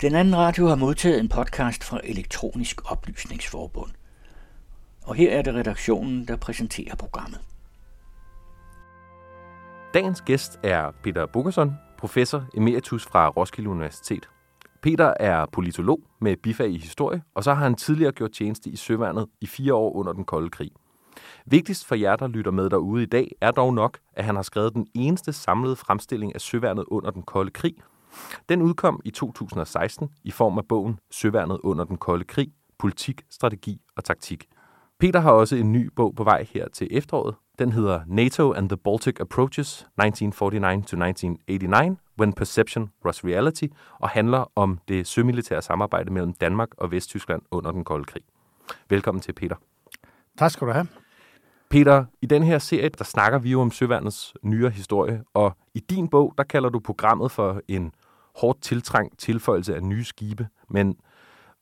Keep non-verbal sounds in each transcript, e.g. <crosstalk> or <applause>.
Den anden radio har modtaget en podcast fra Elektronisk Oplysningsforbund. Og her er det redaktionen, der præsenterer programmet. Dagens gæst er Peter Bogerson, professor emeritus fra Roskilde Universitet. Peter er politolog med bifag i historie, og så har han tidligere gjort tjeneste i Søværnet i fire år under den kolde krig. Vigtigst for jer, der lytter med derude i dag, er dog nok, at han har skrevet den eneste samlede fremstilling af Søværnet under den kolde krig. Den udkom i 2016 i form af bogen Søværnet under den kolde krig, politik, strategi og taktik. Peter har også en ny bog på vej her til efteråret. Den hedder NATO and the Baltic Approaches 1949-1989, When Perception Was Reality, og handler om det sømilitære samarbejde mellem Danmark og Vesttyskland under den kolde krig. Velkommen til, Peter. Tak skal du have. Peter, i den her serie, der snakker vi jo om søværnets nyere historie, og i din bog, der kalder du programmet for en hårdt tiltrængt tilføjelse af nye skibe. Men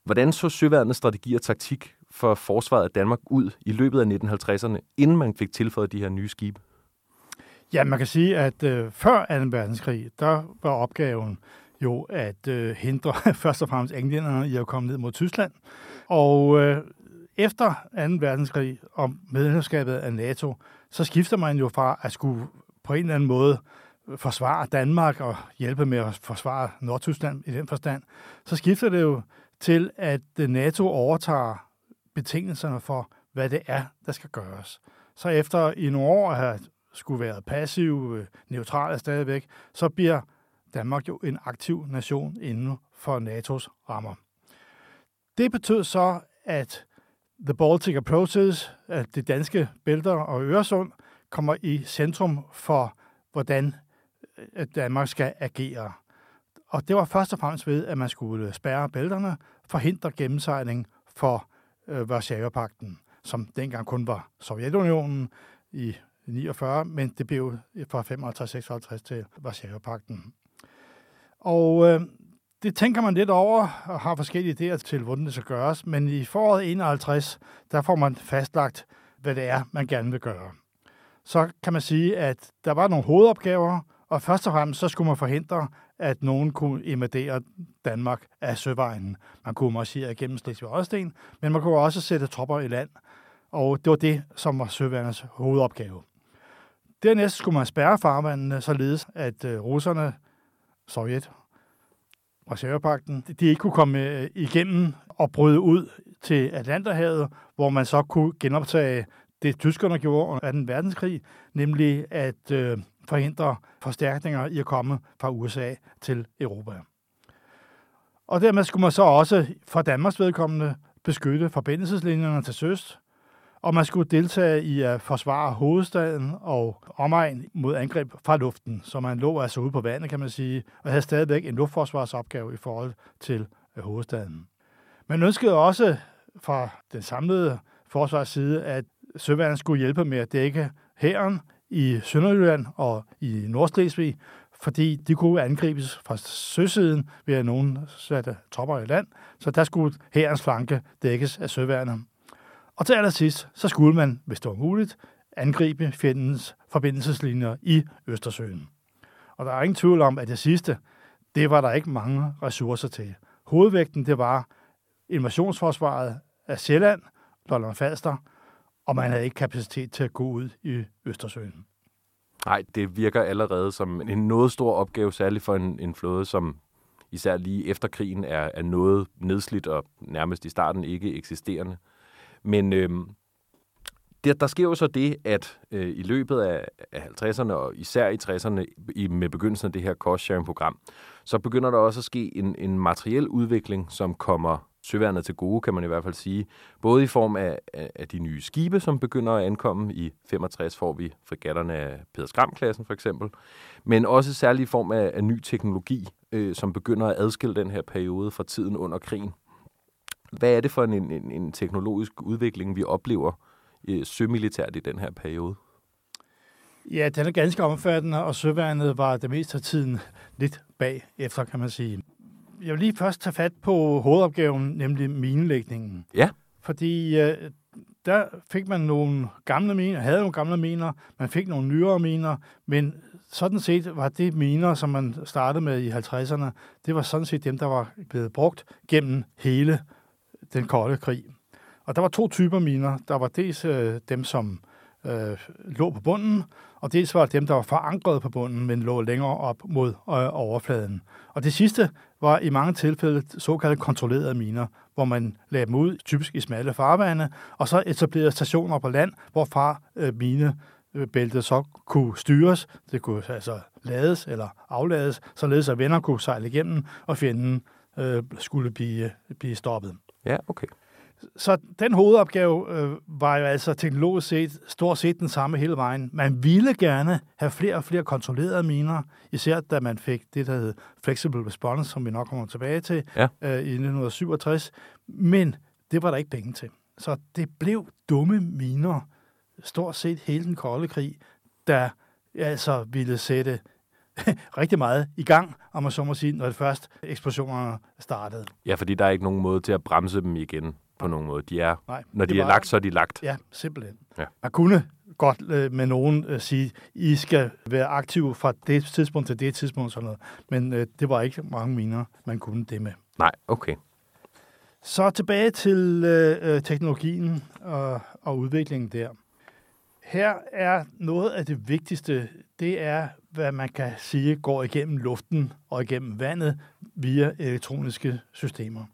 hvordan så søværnets strategi og taktik for forsvaret af Danmark ud i løbet af 1950'erne, inden man fik tilføjet de her nye skibe? Ja, man kan sige, at øh, før 2. verdenskrig, der var opgaven jo at øh, hindre <laughs> først og fremmest englænderne i at komme ned mod Tyskland. Og øh, efter 2. verdenskrig og medlemskabet af NATO, så skifter man jo fra at skulle på en eller anden måde forsvare Danmark og hjælpe med at forsvare Nordtyskland i den forstand, så skifter det jo til, at NATO overtager betingelserne for, hvad det er, der skal gøres. Så efter i nogle år at have skulle være passiv, øh, neutral stadigvæk, så bliver Danmark jo en aktiv nation inden for NATO's rammer. Det betød så, at The Baltic Approaches, at det danske bælter og Øresund, kommer i centrum for, hvordan øh, Danmark skal agere. Og det var først og fremmest ved, at man skulle spærre bælterne, forhindre gennemsejling for øh, Varsava-pakten, som dengang kun var Sovjetunionen i 49, men det blev fra 55-56 til Varsava-pakten. Og øh, det tænker man lidt over og har forskellige idéer til, hvordan det skal gøres, men i foråret 51, der får man fastlagt, hvad det er, man gerne vil gøre. Så kan man sige, at der var nogle hovedopgaver, og først og fremmest så skulle man forhindre, at nogen kunne invadere Danmark af søvejen. Man kunne marchere igennem Slesvig Holsten, men man kunne også sætte tropper i land, og det var det, som var søværnets hovedopgave. Dernæst skulle man spærre farvandene, således at øh, russerne, Sovjet Warszawapakten, de ikke kunne komme øh, igennem og bryde ud til Atlanterhavet, hvor man så kunne genoptage det, tyskerne gjorde under 2. verdenskrig, nemlig at øh, forhindre forstærkninger i at komme fra USA til Europa. Og dermed skulle man så også for Danmarks vedkommende beskytte forbindelseslinjerne til søst, og man skulle deltage i at forsvare hovedstaden og omegn mod angreb fra luften, så man lå altså ude på vandet, kan man sige, og havde stadigvæk en luftforsvarsopgave i forhold til øh, hovedstaden. Man ønskede også fra den samlede forsvarsside, at søværnet skulle hjælpe med at dække hæren i Sønderjylland og i Nordslesvig, fordi de kunne angribes fra søsiden ved at nogen satte tropper i land, så der skulle hærens flanke dækkes af søværnet. Og til allersidst, så skulle man, hvis det var muligt, angribe fjendens forbindelseslinjer i Østersøen. Og der er ingen tvivl om, at det sidste, det var der ikke mange ressourcer til. Hovedvægten, det var invasionsforsvaret af Sjælland, Lolland Falster, og man havde ikke kapacitet til at gå ud i Østersøen. Nej, det virker allerede som en noget stor opgave, særligt for en, en flåde, som især lige efter krigen er, er noget nedslidt og nærmest i starten ikke eksisterende. Men øh, der, der sker jo så det, at øh, i løbet af, af 50'erne, og især i 60'erne, i, med begyndelsen af det her cost-sharing-program, så begynder der også at ske en, en materiel udvikling, som kommer søværnet til gode, kan man i hvert fald sige. Både i form af, af, af de nye skibe, som begynder at ankomme. I 65 får vi frigatterne af Peder Skram-klassen for eksempel. Men også særligt i form af, af ny teknologi, øh, som begynder at adskille den her periode fra tiden under krigen. Hvad er det for en, en, en teknologisk udvikling, vi oplever øh, sømilitært i den her periode? Ja, den er ganske omfattende, og søværnet var det meste af tiden lidt bag efter, kan man sige. Jeg vil lige først tage fat på hovedopgaven, nemlig minelægningen. Ja. Fordi øh, der fik man nogle gamle miner, havde nogle gamle miner, man fik nogle nyere miner, men sådan set var det miner, som man startede med i 50'erne, det var sådan set dem, der var blevet brugt gennem hele den kolde krig. Og der var to typer miner. Der var dels øh, dem, som øh, lå på bunden, og dels var dem, der var forankret på bunden, men lå længere op mod øh, overfladen. Og det sidste var i mange tilfælde såkaldte kontrollerede miner, hvor man lagde dem ud, typisk i smalle farvande, og så etablerede stationer på land, hvorfra øh, minebæltet så kunne styres. Det kunne altså lades eller aflades, således at venner kunne sejle igennem, og fjenden øh, skulle blive, blive stoppet. Ja, okay. Så den hovedopgave øh, var jo altså teknologisk set stort set den samme hele vejen. Man ville gerne have flere og flere kontrollerede miner, især da man fik det, der hed Flexible Response, som vi nok kommer tilbage til Ja. øh, i 1967. Men det var der ikke penge til. Så det blev dumme miner, stort set hele den kolde krig, der altså ville sætte <laughs> rigtig meget i gang, om man så må sige, når det først eksplosionerne startede. Ja, fordi der er ikke nogen måde til at bremse dem igen på nogen måde. De er, Nej, når de er var- lagt, så er de lagt. Ja, simpelthen. Ja. Man kunne godt øh, med nogen øh, sige, I skal være aktive fra det tidspunkt til det tidspunkt, sådan noget. men øh, det var ikke mange miner, man kunne det med. Nej, okay. Så tilbage til øh, øh, teknologien og, og udviklingen der. Her er noget af det vigtigste, det er, hvad man kan sige går igennem luften og igennem vandet via elektroniske systemer.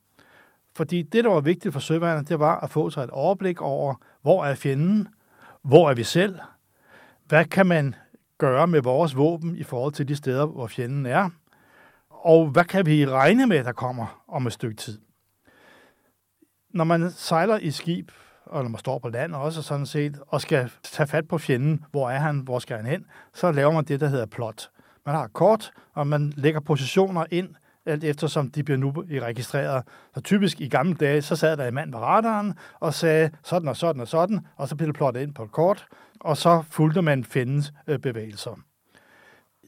Fordi det, der var vigtigt for søværnet, det var at få sig et overblik over, hvor er fjenden, hvor er vi selv, hvad kan man gøre med vores våben i forhold til de steder, hvor fjenden er, og hvad kan vi regne med, der kommer om et stykke tid når man sejler i skib, og når man står på land også sådan set, og skal tage fat på fjenden, hvor er han, hvor skal han hen, så laver man det, der hedder plot. Man har kort, og man lægger positioner ind, alt eftersom de bliver nu registreret. Så typisk i gamle dage, så sad der en mand ved radaren og sagde sådan og sådan og sådan, og så blev det plottet ind på et kort, og så fulgte man fjendens øh, bevægelser.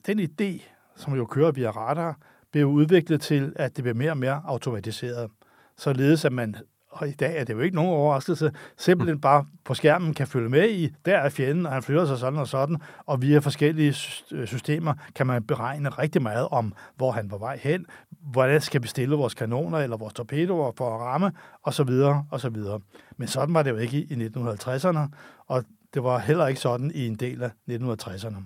Den idé, som jo kører via radar, blev udviklet til, at det bliver mere og mere automatiseret. Således at man og i dag er det jo ikke nogen overraskelse, simpelthen bare på skærmen kan følge med i, der er fjenden, og han flytter sig sådan og sådan, og via forskellige øh, systemer kan man beregne rigtig meget om, hvor han var vej hen, hvordan skal vi stille vores kanoner eller vores torpedoer for at ramme, og så videre, og så videre. Men sådan var det jo ikke i 1950'erne, og det var heller ikke sådan i en del af 1960'erne.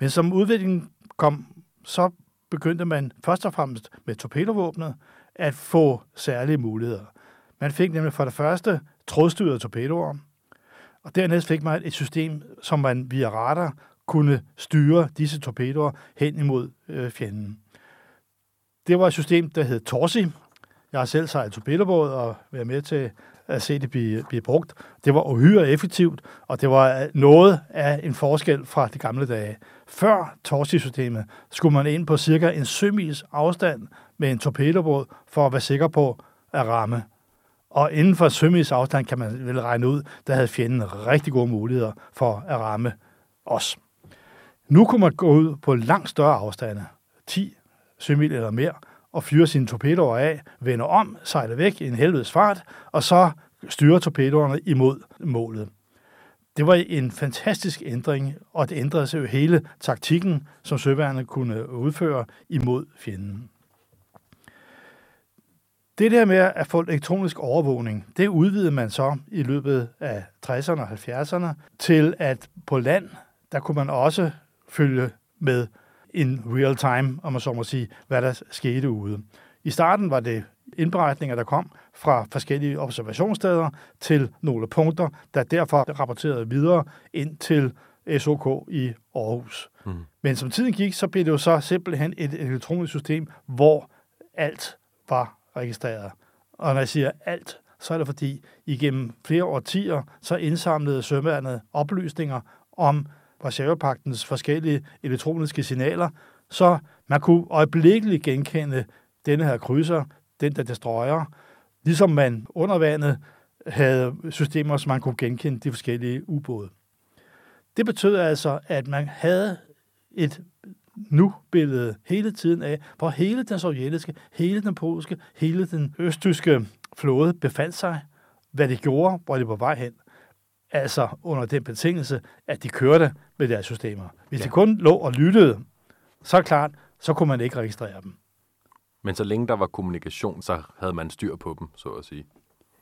Men som udviklingen kom, så begyndte man først og fremmest med torpedovåbnet at få særlige muligheder. Man fik nemlig for det første trådstyrede torpedoer, og dernæst fik man et system, som man via radar kunne styre disse torpedoer hen imod øh, fjenden. Det var et system, der hed Torsi. Jeg har selv sejlet torpedobåd og været med til at se det blive, blive brugt. Det var uhyre effektivt, og det var øh, noget af en forskel fra de gamle dage. Før Torsi-systemet skulle man ind på cirka en sømils afstand med en torpedobåd for at være sikker på at ramme. Og inden for sømils afstand kan man vel regne ud, der havde fjenden rigtig gode muligheder for at ramme os. Nu kunne man gå ud på langt større afstande, 10 sømil eller mere, og fyre sine torpedoer af, vende om, sejle væk i en helvedes fart, og så styre torpedoerne imod målet. Det var en fantastisk ændring, og det ændrede sig jo hele taktikken, som søværnet kunne udføre imod fjenden. Det der med at få elektronisk overvågning, det udvidede man så i løbet af 60'erne og 70'erne til, at på land, der kunne man også følge med in real time, om man så må sige, hvad der skete ude. I starten var det indberetninger, der kom fra forskellige observationssteder til nogle punkter, der derfor rapporterede videre ind til SOK i Aarhus. Mm. Men som tiden gik, så blev det jo så simpelthen et elektronisk system, hvor alt var registreret. Og når jeg siger alt, så er det fordi, igennem flere årtier, så indsamlede søværnet oplysninger om Varsava-pagtens forskellige elektroniske signaler, så man kunne øjeblikkeligt genkende denne her krydser, den der destroyer, ligesom man under vandet havde systemer, som man kunne genkende de forskellige ubåde. Det betød altså, at man havde et nu-billede hele tiden af, hvor hele den sovjetiske, hele den polske, hele den østtyske flåde befandt sig, hvad de gjorde, hvor de var på vej hen. altså under den betingelse, at de kørte med deres systemer. Hvis ja. de kun lå og lyttede, så klart, så kunne man ikke registrere dem. Men så længe der var kommunikation, så havde man styr på dem, så at sige.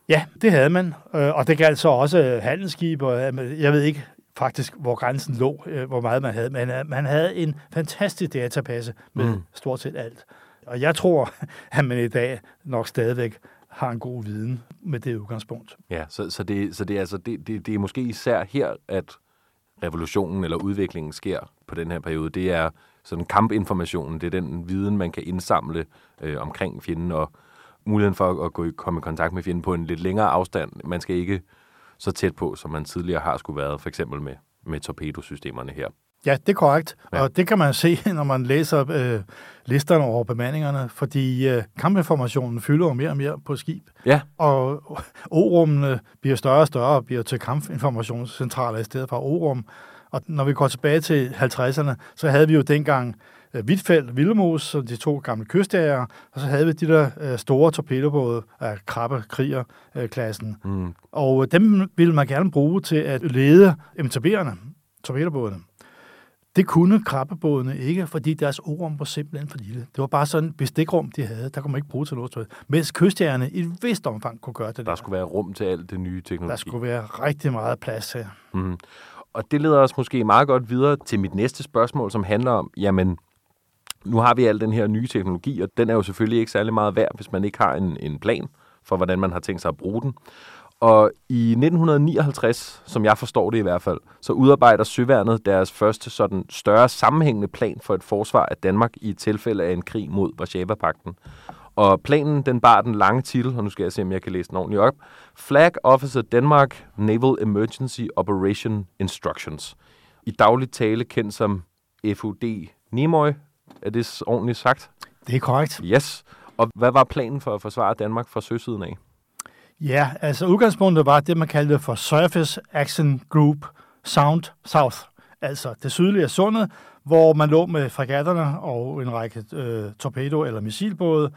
Ja, det havde man, øh, og det galt så også handelsskib, og jeg ved ikke faktisk, hvor grænsen lå, øh, hvor meget man havde, men øh, man havde en fantastisk database med mm. stort set alt. Og jeg tror, <laughs> at man i dag nok stadigvæk har en god viden med det udgangspunkt. Ja, så, så, det, så det, er altså, det, det, det er måske især her, at revolutionen eller udviklingen sker på den her periode. Det er sådan kampinformationen, det er den viden, man kan indsamle øh, omkring fjenden, og muligheden for at gå i, komme i kontakt med fjenden på en lidt længere afstand. Man skal ikke så tæt på, som man tidligere har skulle været, for eksempel med, med torpedosystemerne her. Ja, det er korrekt. Ja. Og det kan man se, <laughs> når man læser øh, listerne over bemandingerne, fordi øh, kampinformationen fylder jo mere og mere på skib. Ja. Og <laughs> O-rummene bliver større og større og bliver til kampinformationscentraler i stedet for O-rum. Og når vi går tilbage til 50'erne, så havde vi jo dengang øh, Hvitfeldt, Vildemos, som de to gamle kystjæger, og så havde vi de der øh, store torpedobåde af krabbe kriger øh, klassen mm. Og dem ville man gerne bruge til at lede MTB'erne, torpedobådene. Det kunne krabbebådene ikke, fordi deres orum var simpelthen for lille. Det var bare sådan et bestikrum, de havde. Der kunne man ikke bruge til noget. Mens kystjægerne i et vist omfang kunne gøre det. Der, der skulle være rum til alt det nye teknologi. Der skulle være rigtig meget plads her. Mm. Og det leder os måske meget godt videre til mit næste spørgsmål, som handler om, jamen, nu har vi al den her nye teknologi, og den er jo selvfølgelig ikke særlig meget værd, hvis man ikke har en, en plan for, hvordan man har tænkt sig at bruge den. Og i 1959, som jeg forstår det i hvert fald, så udarbejder Søværnet deres første sådan større sammenhængende plan for et forsvar af Danmark i et tilfælde af en krig mod Varsava-pakten. Og planen, den bar den lange titel, og nu skal jeg se, om jeg kan læse den ordentligt op. Flag Officer Denmark Naval Emergency Operation Instructions. I dagligt tale kendt som FUD Nimoy. Er det ordentligt sagt? Det er korrekt. Yes. Og hvad var planen for at forsvare Danmark fra søsiden af? Ja, altså udgangspunktet var det, man kaldte for Surface Action Group Sound South, altså det sydlige af sundet, hvor man lå med fregatterne og en række øh, torpedo- eller missilbåde,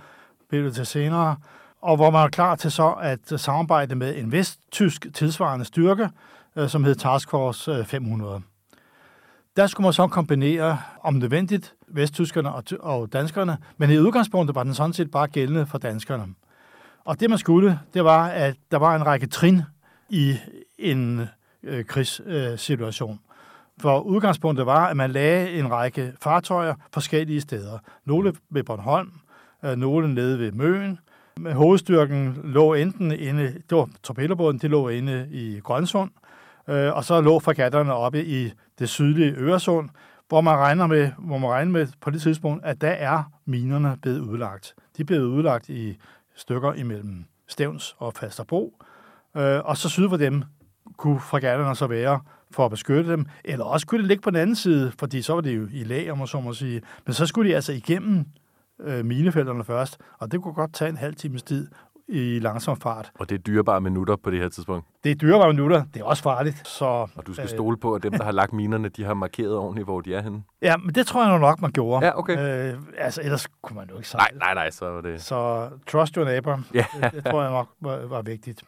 blev til senere, og hvor man var klar til så at samarbejde med en vesttysk tilsvarende styrke, øh, som hed Task Force 500. Der skulle man så kombinere, om nødvendigt, vesttyskerne og, og danskerne, men i udgangspunktet var den sådan set bare gældende for danskerne. Og det, man skulle, det var, at der var en række trin i en øh, krigssituation. For udgangspunktet var, at man lagde en række fartøjer forskellige steder. Nogle ved Bornholm, øh, nogle nede ved Møen. Hovedstyrken lå enten inde, det var torpedobåden, det lå inde i Grønsund, øh, og så lå fregatterne oppe i det sydlige Øresund, hvor man regner med, hvor man regner med på det tidspunkt, at der er minerne blevet udlagt. De er blevet udlagt i stykker imellem Stævns og Falsterbro, øh, og så syd for dem kunne fregatterne så være for at beskytte dem, eller også kunne det ligge på den anden side, fordi så var det jo i lag, om man så må sige. Men så skulle de altså igennem øh, minefelterne først, og det kunne godt tage en halv times tid i langsom fart. Og det er dyrebare minutter på det her tidspunkt? Det er dyrebare minutter. Det er også farligt. Så, og du skal øh, stole på, at dem, der har lagt minerne, de har markeret ordentligt, hvor de er henne? Ja, men det tror jeg nok, man gjorde. Ja, okay. Øh, altså, ellers kunne man jo ikke sige Nej, nej, nej, så var det... Så trust your neighbor, ja. det, det tror jeg nok var, var vigtigt.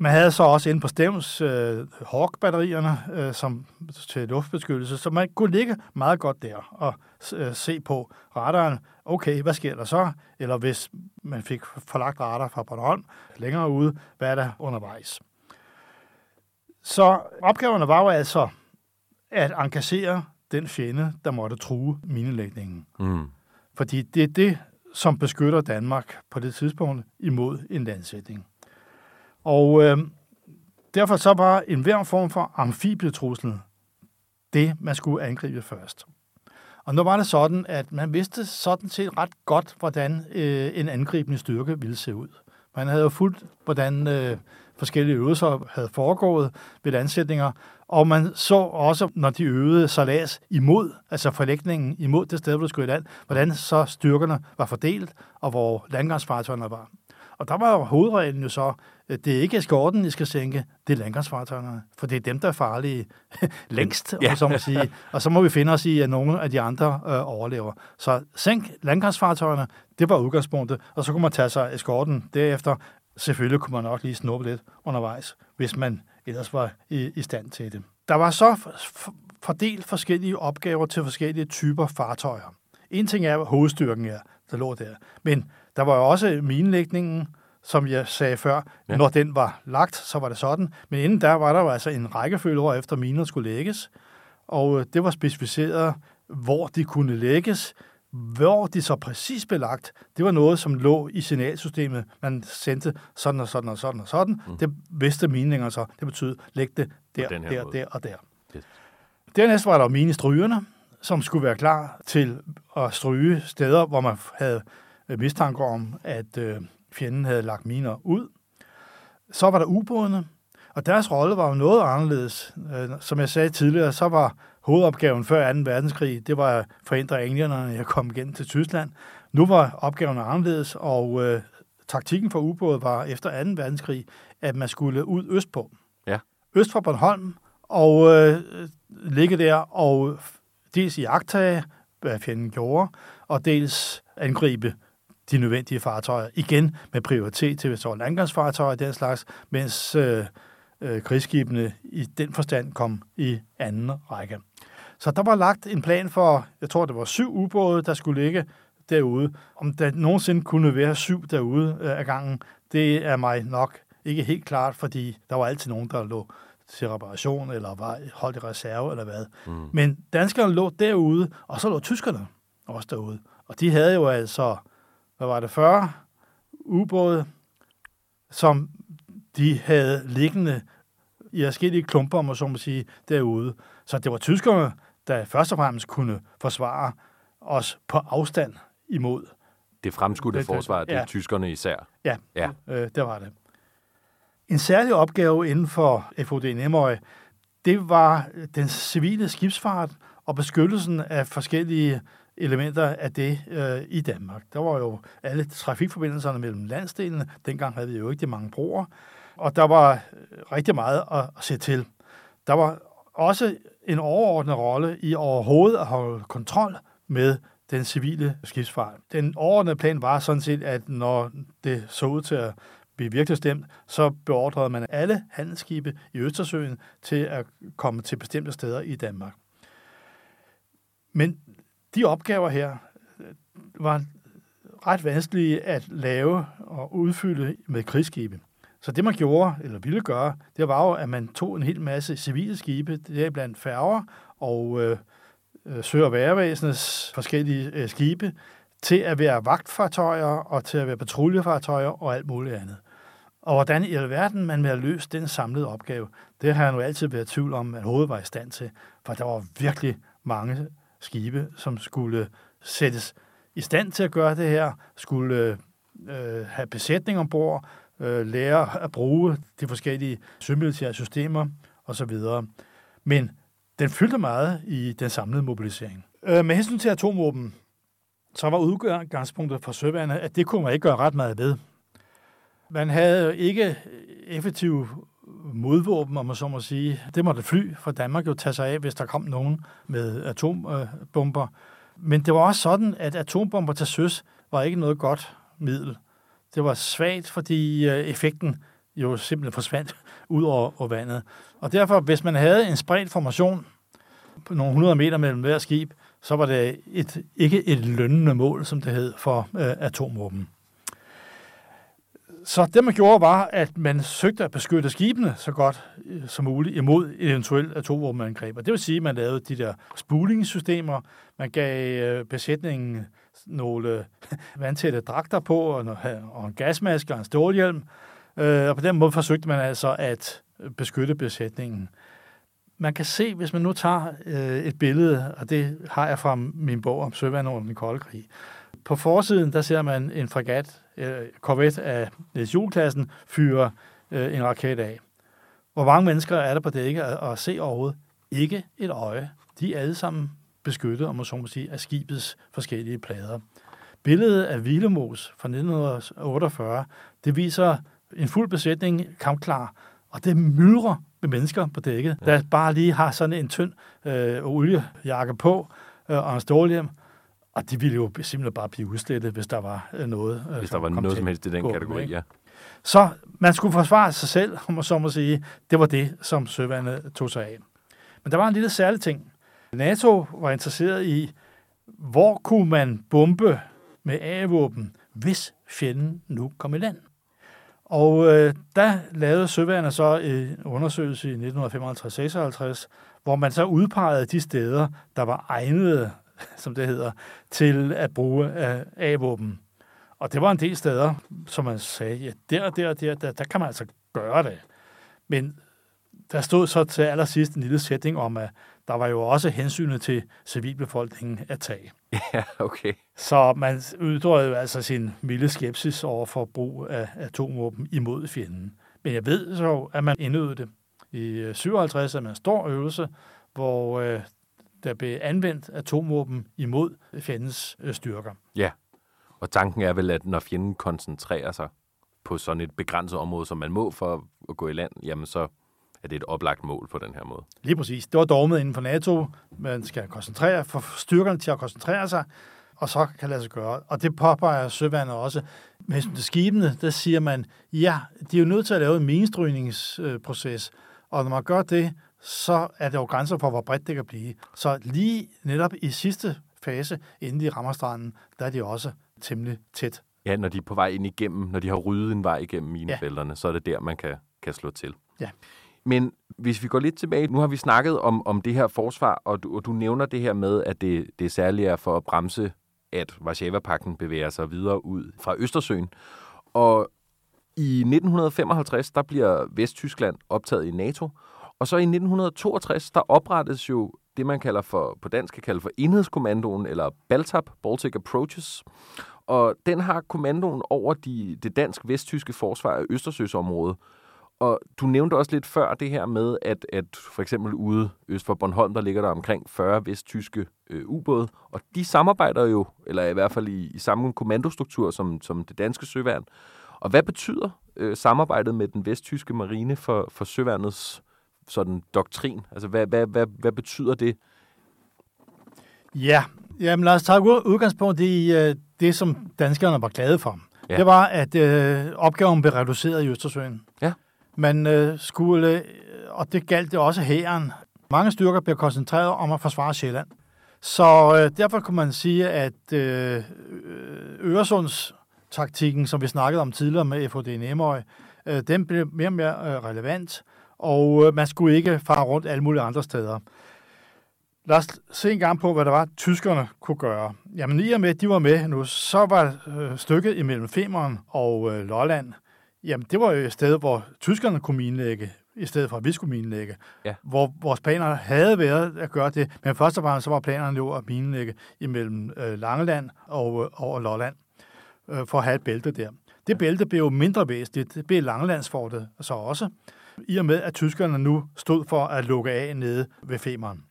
Man havde så også inde på Stævns øh, Hawk-batterierne øh, som, til luftbeskyttelse, så man kunne ligge meget godt der og øh, se på radaren. Okay, hvad sker der så? Eller hvis man fik forlagt radar fra Bornholm længere ude, hvad er der undervejs? Så opgaverne var jo altså at engagere den fjende, der måtte true minelægningen. Mm. Fordi det er det, som beskytter Danmark på det tidspunkt imod en landsætning. Og øh, derfor så var enhver form for amfibietrussel det, man skulle angribe først. Og nu var det sådan, at man vidste sådan set ret godt, hvordan øh, en angribende styrke ville se ud. Man havde jo fuldt, hvordan øh, forskellige øvelser havde foregået ved ansætninger, og man så også, når de øvede salas imod, altså forlægningen imod det sted, hvor de skulle i land, hvordan så styrkerne var fordelt, og hvor landgangsfartøjerne var. Og der var jo hovedreglen jo så, det er ikke eskorten, I skal sænke, det er landgangsfartøjerne. For det er dem, der er farlige <laughs> længst, ja. så må sige. Og så må vi finde os i, at nogle af de andre øh, overlever. Så sænk landgangsfartøjerne, det var udgangspunktet. Og så kunne man tage sig eskorten derefter selvfølgelig kunne man nok lige snuppe lidt undervejs, hvis man ellers var i, i stand til det. Der var så fordelt forskellige opgaver til forskellige typer fartøjer. En ting er hovedstyrken her, der lå der. Men der var jo også minelægningen, som jeg sagde før. Ja. Når den var lagt, så var det sådan. Men inden der var der jo altså en rækkefølge, hvor efter miner skulle lægges. Og øh, det var specificeret, hvor de kunne lægges. Hvor de så præcis blev lagt, det var noget, som lå i signalsystemet. Man sendte sådan og sådan og sådan og sådan. Mm. Det vidste mininger så. Det betød, læg det der, der, der og der. Yes. Dernæst var der minestrygerne, som skulle være klar til at stryge steder, hvor man havde mistanke om, at øh, fjenden havde lagt miner ud. Så var der ubådene, og deres rolle var jo noget anderledes. Øh, som jeg sagde tidligere, så var hovedopgaven før 2. verdenskrig, det var at forhindre englænderne at komme igen til Tyskland. Nu var opgaven anderledes, og øh, taktikken for ubåde var efter 2. verdenskrig, at man skulle ud østpå. Ja. Øst for Bornholm, og øh, ligge der og dels i agtage, hvad fjenden gjorde, og dels angribe de nødvendige fartøjer. Igen med prioritet til, var landgangsfartøjer og den slags, mens øh, øh, krigsskibene i den forstand kom i anden række. Så der var lagt en plan for, jeg tror, det var syv ubåde, der skulle ligge derude. Om der nogensinde kunne være syv derude øh, af gangen, det er mig nok ikke helt klart, fordi der var altid nogen, der lå til reparation, eller var holdt i reserve, eller hvad. Mm. Men danskerne lå derude, og så lå tyskerne også derude. Og de havde jo altså, hvad var det, 40 ubåde, som de havde liggende i forskellige klumper, om så må sige, derude. Så det var tyskerne, der først og fremmest kunne forsvare os på afstand imod. Det fremskudte det, forsvar, det er ja. tyskerne især. Ja, ja. Øh, det var det. En særlig opgave inden for FOD Nemøj, det var den civile skibsfart og beskyttelsen af forskellige elementer af det øh, i Danmark. Der var jo alle trafikforbindelserne mellem landsdelene. Dengang havde vi jo ikke de mange broer. Og der var øh, rigtig meget at, at se til. Der var også en overordnet rolle i overhovedet at holde kontrol med den civile skibsfart. Den overordnede plan var sådan set, at når det så ud til at blive virkelig stemt, så beordrede man alle handelsskibe i Østersøen til at komme til bestemte steder i Danmark. Men de opgaver her øh, var ret vanskelige at lave og udfylde med krigsskibe. Så det, man gjorde, eller ville gøre, det var jo, at man tog en hel masse civile skibe, det er blandt færger og øh, øh sø- og værevæsenets forskellige øh, skibe, til at være vagtfartøjer og til at være patruljefartøjer og alt muligt andet. Og hvordan i alverden man vil have løst den samlede opgave, det har jeg nu altid været i tvivl om, at hovedet var i stand til, for der var virkelig mange skibe, som skulle sættes i stand til at gøre det her, skulle øh, have besætning ombord, øh, lære at bruge de forskellige sømilitære systemer osv. Men den fyldte meget i den samlede mobilisering. Øh, med hensyn til atomvåben, så var udgangspunktet for søværnet, at det kunne man ikke gøre ret meget ved. Man havde ikke effektive modvåben, om man så må sige. Det måtte fly fra Danmark jo tage sig af, hvis der kom nogen med atombomber. Men det var også sådan, at atombomber til søs var ikke noget godt middel. Det var svagt, fordi øh, effekten jo simpelthen forsvandt <laughs> ud over, over vandet. Og derfor, hvis man havde en spredt formation på nogle 100 meter mellem hver skib, så var det et, ikke et lønnende mål, som det hed for øh, atomvåben. Så det, man gjorde, var, at man søgte at beskytte skibene så godt øh, som muligt imod et eventuelt atomvåbenangreb. Og det vil sige, at man lavede de der spulingssystemer, man gav øh, besætningen nogle <laughs> vandtætte dragter på, og, og en gasmaske og en stålhjelm. Øh, og på den måde forsøgte man altså at beskytte besætningen. Man kan se, hvis man nu tager et billede, og det har jeg fra min bog om søvand under den kolde krig, på forsiden, der ser man en fregat, øh, korvet af Niels Juleklassen, fyre øh, en raket af. Hvor mange mennesker er der på dækket at, at se overhovedet? Ikke et øje. De er alle sammen beskyttet, om man så må sige, af skibets forskellige plader. Billedet af Vilemos fra 1948, det viser en fuld besætning kampklar, og det myldrer med mennesker på dækket, der bare lige har sådan en tynd øh, oliejakke på øh, og en stålhjem, Og de ville jo simpelthen bare blive udslettet, hvis der var øh, noget. Hvis der var noget som helst i den kategori, ja. Så man skulle forsvare sig selv, <laughs> om man så må sige. Det var det, som søvandet tog sig af. Men der var en lille særlig ting. NATO var interesseret i, hvor kunne man bombe med A-våben, hvis fjenden nu kom i land. Og øh, der lavede Søværnet så en undersøgelse i 1955-56, hvor man så udpegede de steder, der var egnede, som det hedder, til at bruge A-våben. Og det var en del steder, som man sagde, ja, der der der, der, der kan man altså gøre det. Men der stod så til allersidst en lille sætning om, at der var jo også hensynet til civilbefolkningen at tage. <laughs> Ja, okay. Så man ytrede jo altså sin milde skepsis over for brug af atomvåben imod fjenden. Men jeg ved så, at man indøvede det. I 57 er man en stor øvelse, hvor øh, der blev anvendt atomvåben imod fjendens øh, styrker. Ja, og tanken er vel, at når fjenden koncentrerer sig på sådan et begrænset område, som man må for at gå i land, jamen så er det et oplagt mål på den her måde. Lige præcis. Det var dogmet inden for NATO. Man skal koncentrere, få styrkerne til at koncentrere sig, og så kan lade sig gøre. Og det påpeger søvandet også. Med til skibene, der siger man, ja, de er jo nødt til at lave en minestrygningsproces, og når man gør det, så er der jo grænser for, hvor bredt det kan blive. Så lige netop i sidste fase, inden de rammer stranden, der er de også temmelig tæt. Ja, når de er på vej ind igennem, når de har ryddet en vej igennem minefelterne, ja. så er det der, man kan, kan slå til. Ja. Men hvis vi går lidt tilbage, nu har vi snakket om, om det her forsvar, og du, og du nævner det her med, at det, det særligt er for at bremse, at Varsava-pakten bevæger sig videre ud fra Østersøen. Og i 1955, der bliver Vesttyskland optaget i NATO, og så i 1962, der oprettes jo det, man kalder for, på dansk kan kalde for enhedskommandoen, eller BALTAP, Baltic Approaches. Og den har kommandoen over de, det dansk-vesttyske forsvar af Østersøsområdet. Og du nævnte også lidt før det her med, at, at for eksempel ude øst for Bornholm, der ligger der omkring 40 vesttyske øh, ubåde, og de samarbejder jo, eller i hvert fald i, i samme kommandostruktur som, som det danske søværn. Og hvad betyder øh, samarbejdet med den vesttyske marine for, for søværnets sådan doktrin? Altså, hvad, hvad, hvad, hvad betyder det? Ja, jamen lad os tage udgangspunkt i uh, det, som danskerne var glade for. Ja. Det var, at uh, opgaven blev reduceret i Østersøen. Ja. Man uh, skulle, og det galt det også hæren, mange styrker blev koncentreret om at forsvare Sjælland. Så uh, derfor kunne man sige, at uh, Øresunds taktikken, som vi snakkede om tidligere med FHD Nemøj, uh, den blev mere og mere uh, relevant og øh, man skulle ikke fare rundt alle mulige andre steder. Lad os se en gang på, hvad der var, tyskerne kunne gøre. Jamen i og med, at de var med nu, så var øh, stykket imellem Femeren og øh, Lolland, jamen det var jo et sted, hvor tyskerne kunne minlægge, i stedet for at vi skulle minlægge. Ja. Hvor vores planer havde været at gøre det, men først og fremmest så var planerne jo at minlægge imellem øh, Langeland og, øh, og Lolland, øh, for at have et bælte der. Det bælte blev jo mindre væsentligt. Det blev Langelandsfortet så også i og med, at tyskerne nu stod for at lukke af nede ved Femeren.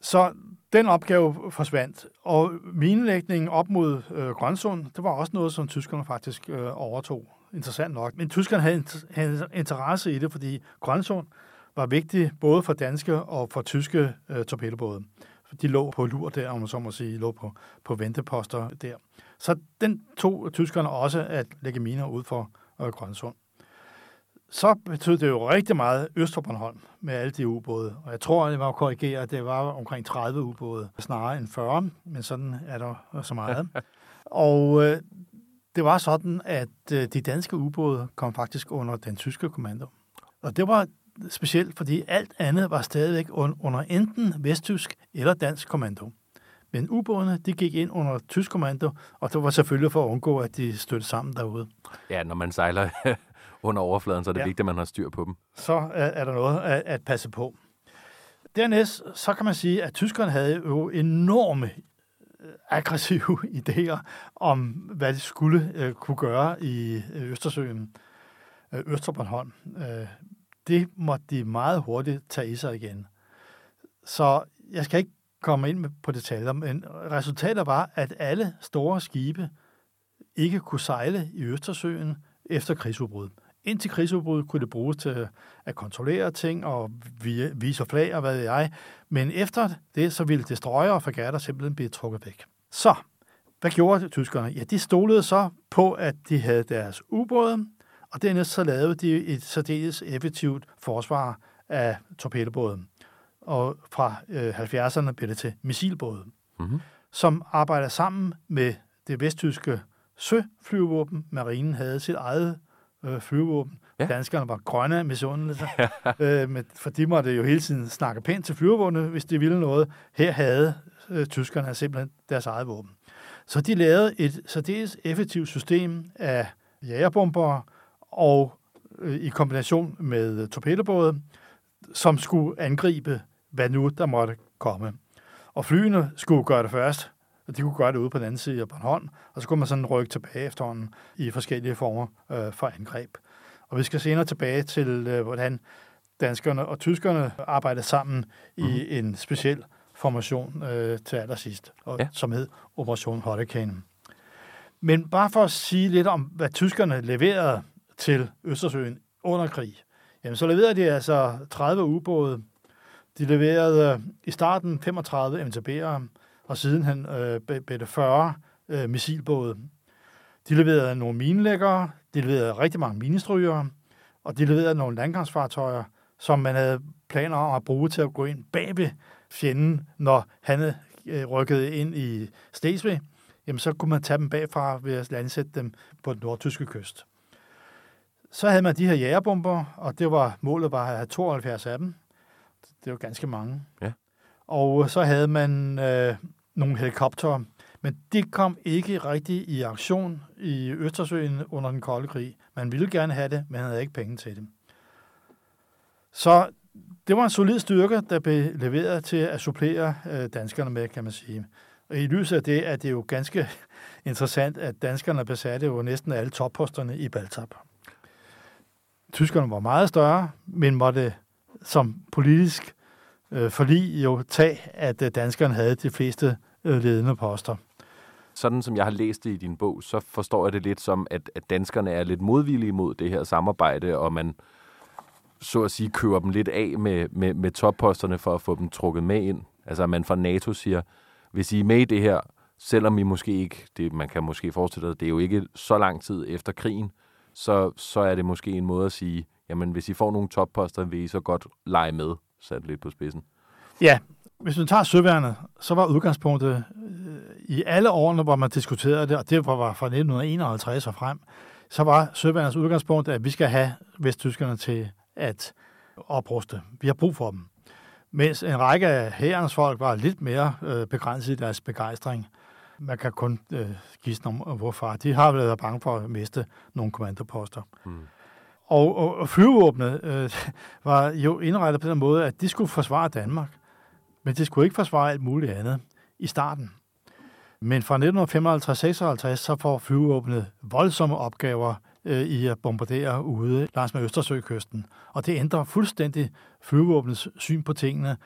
Så den opgave forsvandt, og minelægningen op mod øh, Grønsund, det var også noget, som tyskerne faktisk øh, overtog. Interessant nok. Men tyskerne havde, havde interesse i det, fordi Grønsund var vigtig både for danske og for tyske øh, torpedobåde. De lå på lur der, om man så må sige, lå på, på venteposter der. Så den tog tyskerne også at lægge miner ud for øh, Grønsund så betød det jo rigtig meget øst for Bornholm med alle de ubåde. Og jeg tror, det var korrigere, at det var omkring 30 ubåde, snarere end 40, men sådan er der så meget. <laughs> og øh, det var sådan, at øh, de danske ubåde kom faktisk under den tyske kommando. Og det var specielt, fordi alt andet var stadigvæk under enten vesttysk eller dansk kommando. Men ubådene, de gik ind under tysk kommando, og det var selvfølgelig for at undgå, at de støttede sammen derude. Ja, når man sejler under overfladen, så er det ja. vigtigt, at man har styr på dem. Så er, er der noget at, at passe på. Dernæst, så kan man sige, at tyskerne havde jo enorme øh, aggressive <laughs> idéer om, hvad de skulle øh, kunne gøre i øh, Østersøen, øh, Østerbornholm. Øh, det måtte de meget hurtigt tage i sig igen. Så jeg skal ikke komme ind på detaljer, men resultatet var, at alle store skibe ikke kunne sejle i Østersøen efter krigsudbrud Indtil krigsudbrud kunne det bruges til at kontrollere ting og vise flag og hvad ved jeg. Men efter det, så ville destroyer og fregatter simpelthen blive trukket væk. Så, hvad gjorde tyskerne? Ja, de stolede så på, at de havde deres ubåde, og dernæst så lavede de et særdeles effektivt forsvar af torpedobåden. Og fra øh, 70'erne blev det til missilbåde, mm-hmm. som arbejder sammen med det vesttyske søflyvåben. Marinen havde sit eget øh, flyvåben. Ja. Danskerne var grønne af misundelse, <laughs> øh, men, for de måtte jo hele tiden snakke pænt til flyvåbene, hvis de ville noget. Her havde øh, tyskerne simpelthen deres eget våben. Så de lavede et særdeles effektivt system af jagerbomber og øh, i kombination med torpedobåde, som skulle angribe, hvad nu der måtte komme. Og flyene skulle gøre det først, og de kunne gøre det ude på den anden side af Bornholm, og så kunne man sådan rykke tilbage efterhånden i forskellige former øh, for angreb. Og vi skal senere tilbage til, øh, hvordan danskerne og tyskerne arbejdede sammen mm-hmm. i mhm. en speciel formation øh, til allersidst, og, ja. som hed Operation Hurricane. Men bare for at sige lidt om, hvad tyskerne leverede til Østersøen under krig, jamen så leverede de altså 30 ubåde. De leverede øh, i starten 35 MTB'ere, og sidenhen øh, blev det 40 øh, missilbåde. De leverede nogle minelæggere, de leverede rigtig mange minestrygere, og de leverede nogle landgangsfartøjer, som man havde planer om at bruge til at gå ind bag ved fjenden, når han øh, rykkede ind i Stesvig, jamen så kunne man tage dem bagfra ved at landsætte dem på den nordtyske kyst. Så havde man de her jægerbomber, og det var målet var at have 72 af dem. Det var ganske mange. Ja. Og så havde man øh, nogle helikoptere, men de kom ikke rigtig i aktion i Østersøen under den kolde krig. Man ville gerne have det, men man havde ikke penge til det. Så det var en solid styrke, der blev leveret til at supplere øh, danskerne med, kan man sige. Og i lyset af det er det jo ganske <laughs> interessant, at danskerne besatte jo næsten alle topposterne i Baltab. Tyskerne var meget større, men måtte som politisk øh, forlig jo tage, at øh, danskerne havde de fleste øh, ledende poster. Sådan som jeg har læst det i din bog, så forstår jeg det lidt som, at, at danskerne er lidt modvillige mod det her samarbejde, og man så at sige køber dem lidt af med, med, med topposterne for at få dem trukket med ind. Altså at man fra NATO siger, hvis I er med i det her, selvom I måske ikke, det, man kan måske forestille sig, det er jo ikke så lang tid efter krigen, så, så er det måske en måde at sige, jamen hvis I får nogle topposter, vil I så godt lege med, sat lidt på spidsen. Ja, hvis man tager søværnet, så var udgangspunktet øh, i alle årene, hvor man diskuterede det, og det var fra 1951 og frem, så var søværnets udgangspunkt, at vi skal have vesttyskerne til at opruste. Vi har brug for dem. Mens en række af herrens folk var lidt mere øh, begrænset i deres begejstring. Man kan kun øh, gisne om, hvorfor. De har været bange for at miste nogle kommandoposter. Mm. Og, og, og flyvåbnet øh, <laughs> var jo indrettet på den måde, at de skulle forsvare Danmark. Men de skulle ikke forsvare alt muligt andet i starten. Men fra 1955-56 så får flyvåbnet voldsomme opgaver øh, i at bombardere ude langs med Østersøkysten. Og det ændrer fuldstændig flyvåbnets syn på tingene.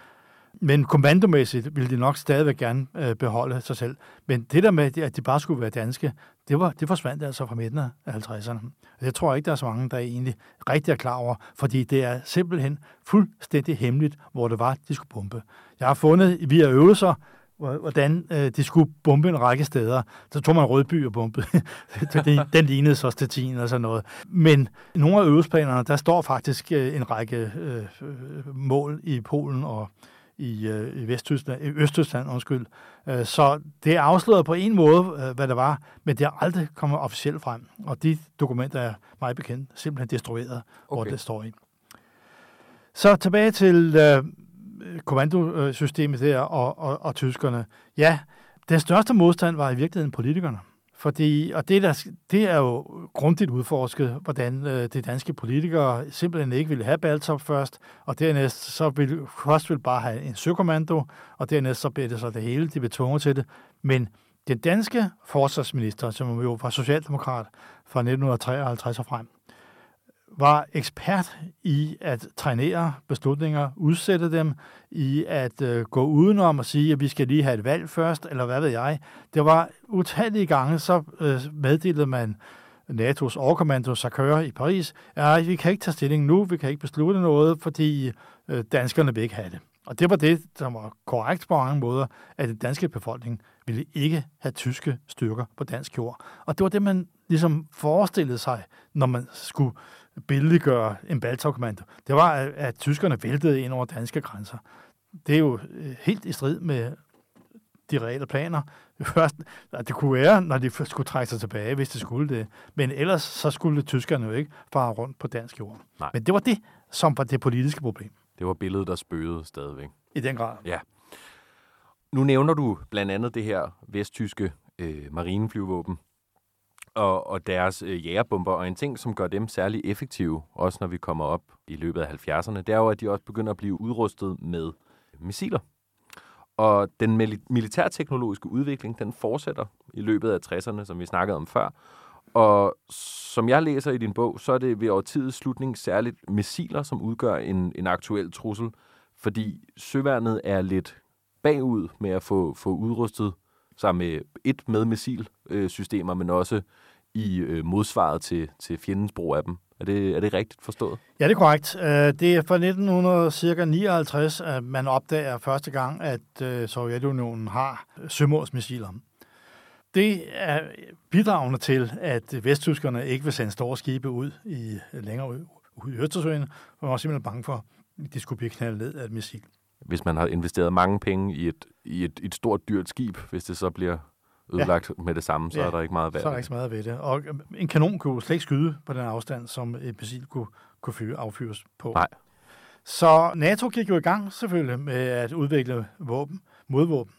Men kommandomæssigt ville de nok stadigvæk gerne øh, beholde sig selv. Men det der med, at de bare skulle være danske, det, var, det forsvandt altså fra midten af 50'erne. Det tror jeg ikke, der er så mange, der egentlig rigtig er klar over, fordi det er simpelthen fuldstændig hemmeligt, hvor det var, de skulle bombe. Jeg har fundet via øvelser, hvordan øh, de skulle bombe en række steder. Så tog man Rødby og bombede. <laughs> den, den lignede så Stettin og sådan noget. Men i nogle af øvelsesplanerne, der står faktisk øh, en række øh, øh mål i Polen og i, øh, i Vesttyskland, i Østtyskland, undskyld. Øh, så det er afsløret på en måde, øh, hvad det var, men det er aldrig kommet officielt frem. Og de dokumenter er meget bekendt simpelthen destrueret, okay. hvor det står i. Så tilbage til øh, kommandosystemet der og, og, og tyskerne. Ja, den største modstand var i virkeligheden politikerne. Fordi, og det, der, det er jo grundigt udforsket, hvordan øh, de danske politikere simpelthen ikke ville have Baltop først, og dernæst så ville først ville bare have en søkommando, og dernæst så blev det så det hele, de blev tvunget til det. Men den danske forsvarsminister, som jo var socialdemokrat fra 1953 og frem, var ekspert i at trænere beslutninger, udsætte dem, i at øh, gå udenom og sige, at vi skal lige have et valg først, eller hvad ved jeg. Det var utallige gange, så øh, meddelede man NATO's overkommando Sakør i Paris, at vi kan ikke tage stilling nu, vi kan ikke beslutte noget, fordi øh, danskerne vil ikke have det. Og det var det, som var korrekt på mange måder, at den danske befolkning ville ikke have tyske styrker på dansk jord. Og det var det, man ligesom forestillede sig, når man skulle billiggøre en Baltogkommando. Det var, at, at tyskerne væltede ind over danske grænser. Det er jo øh, helt i strid med de reelle planer. <laughs> Først, det kunne være, når de skulle trække sig tilbage, hvis de skulle det. Men ellers så skulle tyskerne jo ikke fare rundt på dansk jord. Nej. Men det var det, som var det politiske problem. Det var billedet, der spøgede stadigvæk. I den grad. Ja. Nu nævner du blandt andet det her vesttyske øh, marineflyvåben og, og deres øh, jægerbomber, og en ting, som gør dem særlig effektive, også når vi kommer op i løbet af 70'erne, det er jo, at de også begynder at blive udrustet med missiler. Og den mil- militærteknologiske udvikling, den fortsætter i løbet af 60'erne, som vi snakkede om før. Og som jeg læser i din bog, så er det ved årtidets slutning særligt missiler, som udgør en, en aktuel trussel, fordi søværnet er lidt bagud med at få, få udrustet sammen med et med missilsystemer, men også i øh, modsvaret til, til fjendens brug af dem. Er det, er det rigtigt forstået? Ja, det er korrekt. Øh, det er fra 1959, at man opdager første gang, at øh, Sovjetunionen har sømålsmissiler. Det er bidragende til, at vesttyskerne ikke vil sende store skibe ud i længere ud, i Østersøen, for man var simpelthen bange for, at de skulle blive knaldet ned af et missil. Hvis man har investeret mange penge i et, i et, et stort dyrt skib, hvis det så bliver ødelagt ja. med det samme, så Ja, er der ikke meget værd. Så er der ikke så meget ved det. Og øh, en kanon kunne slet ikke skyde på den afstand, som et missil kunne, kunne fyre, affyres på. Nej. Så NATO gik jo i gang selvfølgelig med at udvikle våben, modvåben.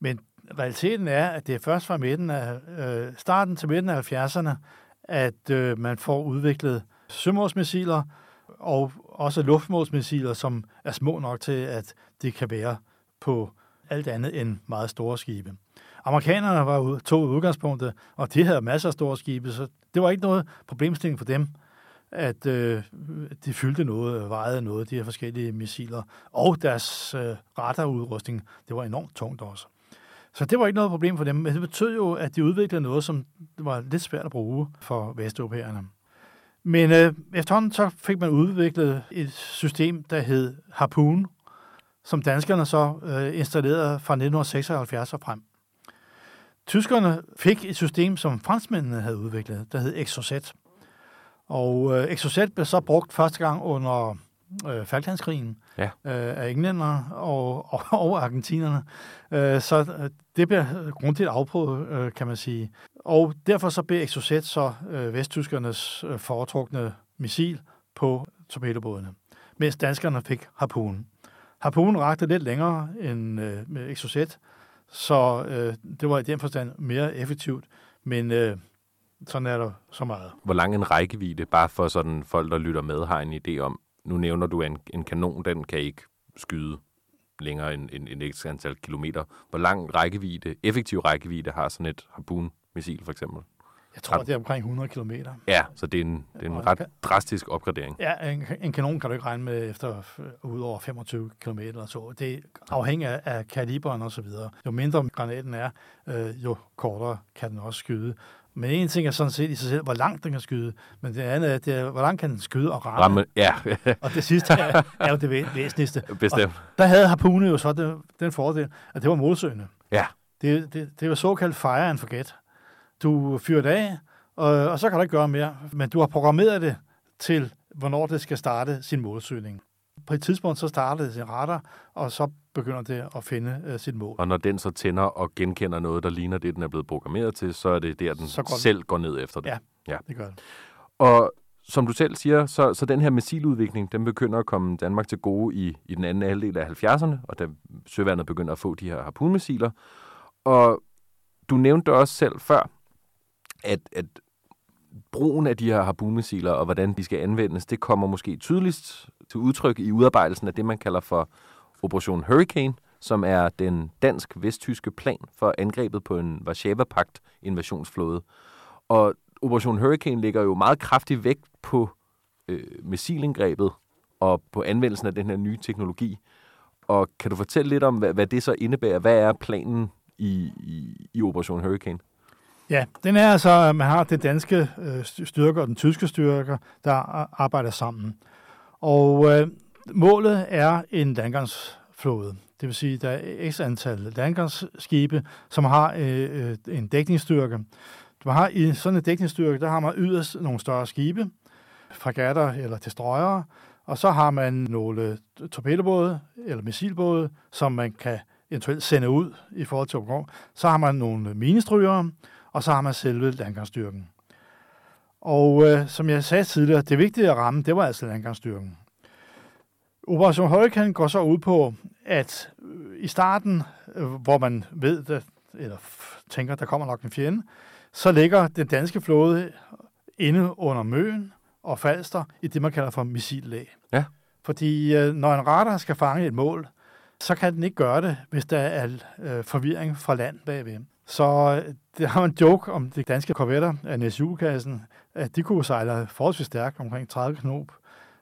Men realiteten er, at det er først fra midten af, øh, starten til midten af 70'erne, at øh, man får udviklet sømålsmissiler og også luftmålsmissiler, som er små nok til, at de kan være på alt andet end meget store skibe. Amerikanerne var ude, tog udgangspunktet, og de havde masser af store skibe, så det var ikke noget problemstilling for dem, at øh, de fyldte noget, vejede noget, de her forskellige missiler, og deres øh, radarudrustning, det var enormt tungt også. Så det var ikke noget problem for dem, men det betød jo, at de udviklede noget, som var lidt svært at bruge for vesteuropæerne. Men øh, efterhånden så fik man udviklet et system, der hed Harpoon, som danskerne så øh, installerede fra 1976 og frem. Tyskerne fik et system, som franskmændene havde udviklet, der hed Exocet. Og øh, Exocet blev så brugt første gang under øh, Falklandskrigen Ja. øh, af englænder og, og, <laughs> og argentinerne. Øh, så øh, det bliver grundigt afprøvet, øh, kan man sige. Og derfor så blev Exocet så øh, vesttyskernes øh, foretrukne missil på torpedobådene, mens danskerne fik Harpoon. Harpoon rakte lidt længere end øh, med Exocet, så øh, det var i den forstand mere effektivt, men øh, sådan er der så meget. Hvor lang en rækkevidde, bare for sådan folk, der lytter med, har en idé om, nu nævner du en, en kanon, den kan ikke skyde længere end, end, end et antal kilometer. Hvor lang rækkevidde, effektiv rækkevidde har sådan et harpoon-missil for eksempel? Jeg tror, det er omkring 100 kilometer. Ja, så det er en, det er en Og- ret drastisk opgradering. Ja, en, en kanon kan du ikke regne med efter øh, ud over 25 km eller så. Det afhænger af, kaliberen og så videre. Jo mindre granaten er, øh, jo kortere kan den også skyde. Men en ting er sådan set i sig selv, hvor langt den kan skyde, men det andet er, det er hvor langt kan den skyde og ramme. Ramme, ja, <laughs> Og det sidste er, er jo det væ- væsentligste. <laughs> bestemt. Der havde Harpune jo så den, den fordel, at det var målsøgende. Ja, Det, det, det var såkaldt fire and forget. Du fyrer det af, og, og så kan du ikke gøre mere. Men du har programmeret det til, hvornår det skal starte sin målsøgning. På et tidspunkt så starter det sin radar, og så begynder det at finde uh, sit mål. og når den så tænder og genkender noget, der ligner det, den er blevet programmeret til, så er det der, den Så går den- selv går ned efter det. Ja. ja. Det gør det. Og som du selv siger, så, så den her missiludvikling, den begynder at komme Danmark til gode i, i den anden halvdel af 70'erne, og da søværnet begynder at få de her harpunmissiler. Og du nævnte også selv før, at, at brugen af de her harpunmissiler og hvordan de skal anvendes, det kommer måske tydeligst til udtryk i udarbejdelsen af det, man kalder for Operation Hurricane, som er den dansk-vesttyske plan for angrebet på en Varsava-pagt invasionsflåde. Og Operation Hurricane ligger jo meget kraftig vægt på øh, missilindgrebet og på anvendelsen af den her nye teknologi. Og kan du fortælle lidt om, hvad, hvad det så indebærer? Hvad er planen i, i, i Operation Hurricane? Ja, den er altså, at man har det danske øh, styrker og den tyske styrker, der arbejder sammen. Og øh, målet er en landgangsflåde. Det vil sige, at der er x antal landgangsskibe, som har øh, øh, en dækningsstyrke. Du har i sådan en dækningsstyrke, der har man yderst nogle større skibe, fregatter eller destroyere, og så har man nogle torpedobåde eller missilbåde, som man kan eventuelt sende ud i forhold til opgård. Så har man nogle minestrygere, og så har man selve landgangsstyrken. Og øh, som jeg sagde tidligere, det vigtige at ramme, det var altså landgangsstyrken. Operation Hurricane går så ud på, at øh, i starten, øh, hvor man ved, at, eller tænker, der kommer nok en fjende, så ligger den danske flåde inde under Møen og Falster i det, man kalder for missillæg. Ja. Fordi øh, når en radar skal fange et mål, så kan den ikke gøre det, hvis der er øh, forvirring fra land bagved. Så øh, det har en joke om de danske korvetter af NSU-kassen, at de kunne sejle forholdsvis stærkt omkring 30 knop.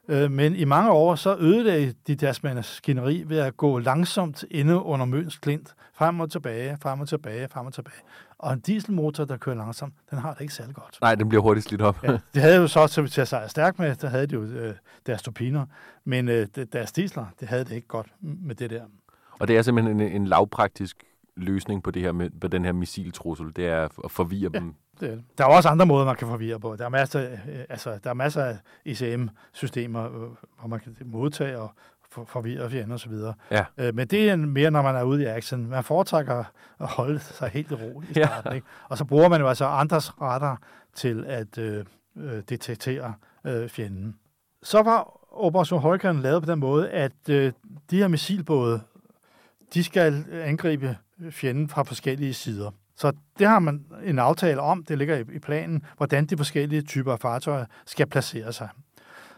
Øh, men i mange år så ødelagde de deres maskineri ved at gå langsomt inde under Møns klint, frem og tilbage, frem og tilbage, frem og tilbage. Og en dieselmotor, der kører langsomt, den har det ikke særlig godt. Nej, den bliver hurtigt slidt op. ja, det havde jo så til at sejle stærkt med, der havde de jo øh, deres turbiner, men øh, deres diesler, det havde det ikke godt med det der. Og det er simpelthen en, en lavpraktisk løsning på, det her med, på den her missiltrussel, det er at forvirre ja. dem det er det. Der er også andre måder, man kan forvirre på. Der er masser, øh, altså, der er masser af ICM-systemer, øh, hvor man kan modtage og forvirre fjender osv. Ja. Øh, men det er mere, når man er ude i action. Man foretrækker at holde sig helt i ro i starten. Ja. Ikke? Og så bruger man jo altså andres radar til at øh, detektere øh, fjenden. Så var Operation Hurricane lavet på den måde, at øh, de her missilbåde, de skal angribe fjenden fra forskellige sider. Så det har man en aftale om, det ligger i planen, hvordan de forskellige typer af fartøjer skal placere sig.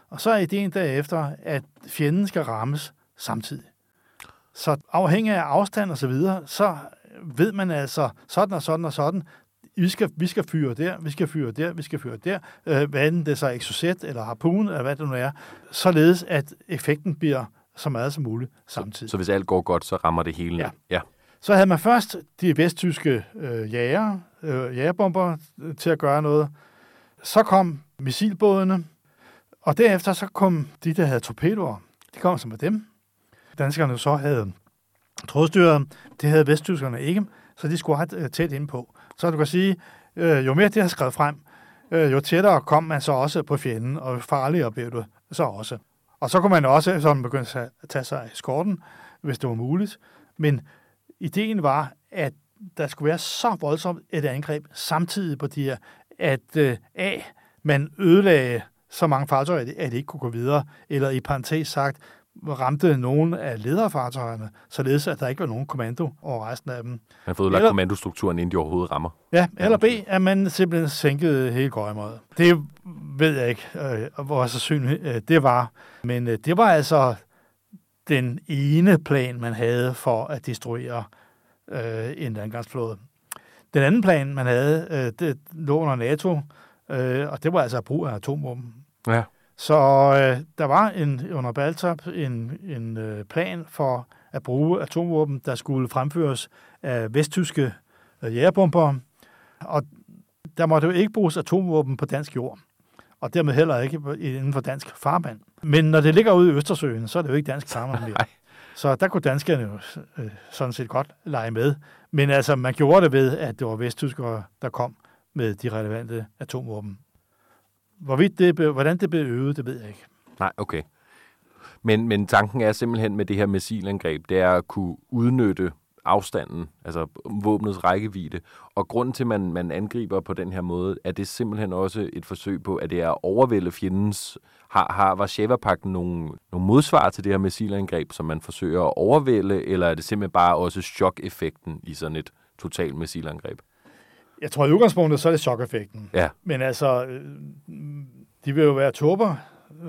Og så er ideen derefter, at fjenden skal rammes samtidig. Så afhængig af afstand og så videre, så ved man altså sådan og sådan og sådan, vi skal, vi skal fyre der, vi skal fyre der, vi skal fyre der, øh, hvad enten det er så exocet eller harpun, eller hvad det nu er, således at effekten bliver så meget som muligt samtidig. Så, så hvis alt går godt, så rammer det hele? Ja. ja. Så havde man først de vesttyske øh, jæger, øh, jægerbomber øh, til at gøre noget. Så kom missilbådene, og derefter så kom de, der havde torpedoer. De kom som med dem. Danskerne så havde trådstyret. Det havde vesttyskerne ikke, så de skulle ret øh, tæt ind på. Så du kan sige, øh, jo mere det har skrevet frem, øh, jo tættere kom man så også på fjenden, og farligere blev det så også. Og så kunne man også sådan begynde at tage sig af skorten, hvis det var muligt. Men ideen var, at der skulle være så voldsomt et angreb samtidig på de her, at øh, A, man ødelagde så mange fartøjer, at de ikke kunne gå videre, eller i parentes sagt, ramte nogen af lederfartøjerne, således at der ikke var nogen kommando over resten af dem. Man har fået lagt kommandostrukturen, inden de overhovedet rammer. Ja, eller B, at man simpelthen sænkede hele gøjmådet. Det ved jeg ikke, øh, hvor så synligt øh, det var. Men øh, det var altså den ene plan, man havde for at destruere øh, en landgangsflåde. Den anden plan, man havde, øh, det lå under NATO, øh, og det var altså brug af atomvåben. Ja. Så øh, der var en, under Baltop en, en øh, plan for at bruge atomvåben, der skulle fremføres af vesttyske øh, jægerbomber, og der måtte jo ikke bruges atomvåben på dansk jord og dermed heller ikke inden for dansk farvand. Men når det ligger ude i Østersøen, så er det jo ikke dansk farvand mere. <laughs> Så der kunne danskerne jo øh, sådan set godt lege med. Men altså, man gjorde det ved, at det var vesttyskere, der kom med de relevante atomvåben. Hvorvidt det, hvordan det blev øvet, det ved jeg ikke. Nej, okay. Men, men tanken er simpelthen med det her missilangreb, det er at kunne udnytte afstanden, altså våbnets rækkevidde. Og grunden til, at man, man angriber på den her måde, er det simpelthen også et forsøg på, at det er at overvælde fjendens... Har, har Varsava-pakten nogle, nogle modsvar til det her missilangreb, som man forsøger at overvælde, eller er det simpelthen bare også chok-effekten i sådan et totalt missilangreb? Jeg tror, i udgangspunktet så er det chok-effekten. Ja. Men altså, øh, de vil jo være turber,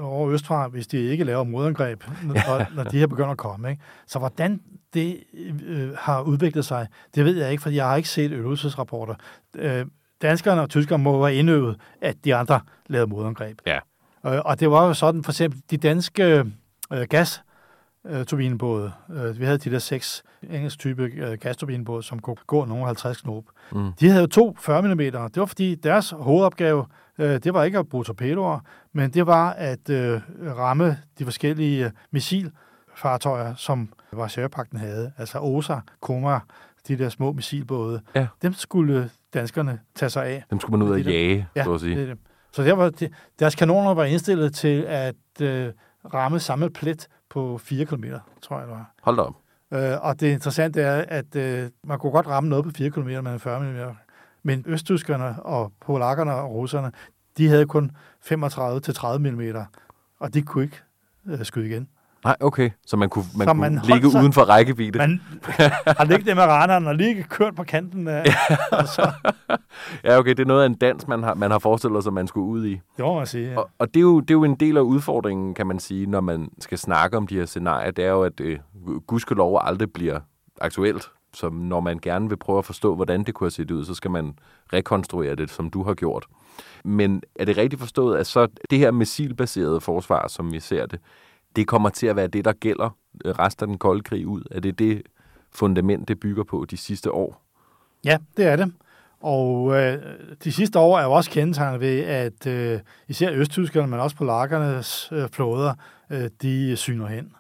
over Østfra, hvis de ikke laver modangreb, når, når de her begynder at komme. Ikke? Så hvordan det øh, har udviklet sig, det ved jeg ikke, for jeg har ikke set øvelsesrapporter. Øh, danskerne og tyskerne må være indøvet, at de andre lavede modangreb. Ja. Øh, og det var jo sådan, for eksempel de danske øh, gas øh, turbinebåde. Øh, vi havde de der seks engelsk type øh, gasturbinebåde, som kunne gå nogle 50 knop. Mm. De havde jo to 40 mm. Det var fordi deres hovedopgave, øh, det var ikke at bruge torpedoer, men det var at øh, ramme de forskellige øh, missilfartøjer, som Varsjøpakten havde. Altså OSA, Koma, de der små missilbåde. Ja. Dem skulle danskerne tage sig af. Dem skulle man ud at jage, ja, så at sige. Det, det. Så der var, de, deres kanoner var indstillet til at øh, ramme samme plet på 4 km, tror jeg det var. Hold da op. Øh, og det interessante er, at øh, man kunne godt ramme noget på 4 km med 40 mm. Men østtyskerne og polakkerne og russerne, de havde kun 35-30 mm, og de kunne ikke øh, skyde igen. Nej, okay. Så man kunne, man så kunne man ligge sig, uden for rækkevidde. Man <laughs> har ligget det med radaren og lige kørt på kanten. Af, og <laughs> så. ja, okay. Det er noget af en dans, man har, man har forestillet sig, man skulle ud i. Må man sige, ja. Og, og det, er jo, det er jo en del af udfordringen, kan man sige, når man skal snakke om de her scenarier. Det er jo, at øh, gudskelov aldrig bliver aktuelt. Så når man gerne vil prøve at forstå, hvordan det kunne have set ud, så skal man rekonstruere det, som du har gjort. Men er det rigtigt forstået, at så det her missilbaserede forsvar, som vi ser det, det kommer til at være det, der gælder øh, resten af den kolde krig ud? Er det det fundament, det bygger på de sidste år? Ja, det er det. Og øh, de sidste år er jo også kendetegnet ved, at øh, især østtyskerne, men også polakkernes øh, flåder, øh, de syner hen.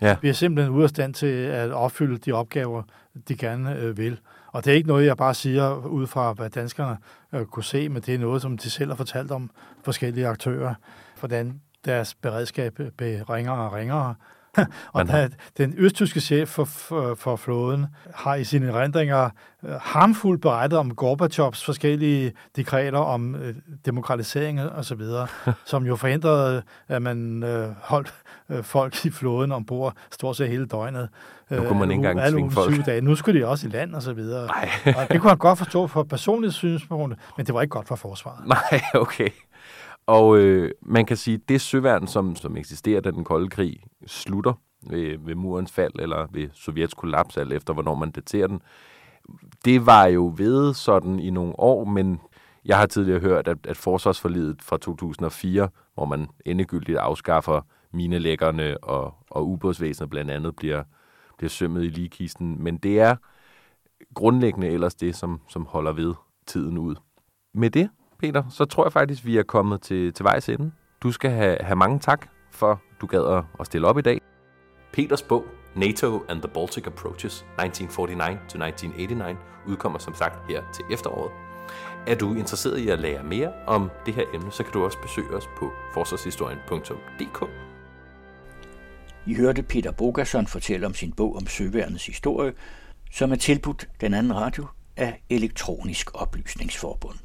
Ja. Vi er simpelthen ude af stand til at opfylde de opgaver, de gerne øh, vil. Og det er ikke noget, jeg bare siger ud fra, hvad danskerne øh, kunne se, men det er noget, som de selv har fortalt om forskellige aktører, hvordan deres beredskab blev ringere og ringere. <laughs> og da, den østtyske chef for, for, for flåden har i sine erindringer uh, harmfuldt berettet om Gorbachevs forskellige dekreter om uh, demokratisering og så videre, <laughs> som jo forhindrede, at man uh, holdt uh, folk i flåden ombord stort set hele døgnet. Nu kunne man ikke engang tvinge folk. Dage. Nu skulle de også i land og så videre. og det kunne han godt forstå for personligt synspunkt, men det var ikke godt for forsvaret. <laughs> Nej, okay. Og øh, man kan sige, at det søværn, som, som eksisterer, da den kolde krig slutter ved, ved murens fald, eller ved Sovjets kollaps, alt efter hvornår man daterer den, det var jo ved sådan i nogle år, men jeg har tidligere hørt, at, at forsvarsforlidet fra 2004, hvor man endegyldigt afskaffer minelæggerne og, og ubådsvæsenet blandt andet, bliver, bliver sømmet i ligekisten. Men det er grundlæggende ellers det, som, som holder ved tiden ud. Med det, Peter, så tror jeg faktisk, vi er kommet til, til vejs ende. Du skal have, have mange tak for, du gad at stille op i dag. Peters bog, NATO and the Baltic Approaches 1949-1989, udkommer som sagt her til efteråret. Er du interesseret i at lære mere om det her emne, så kan du også besøge os på forsvarshistorien.dk. I hørte Peter Bogason fortælle om sin bog om søværnets historie, som er tilbudt den anden radio af Elektronisk Oplysningsforbund.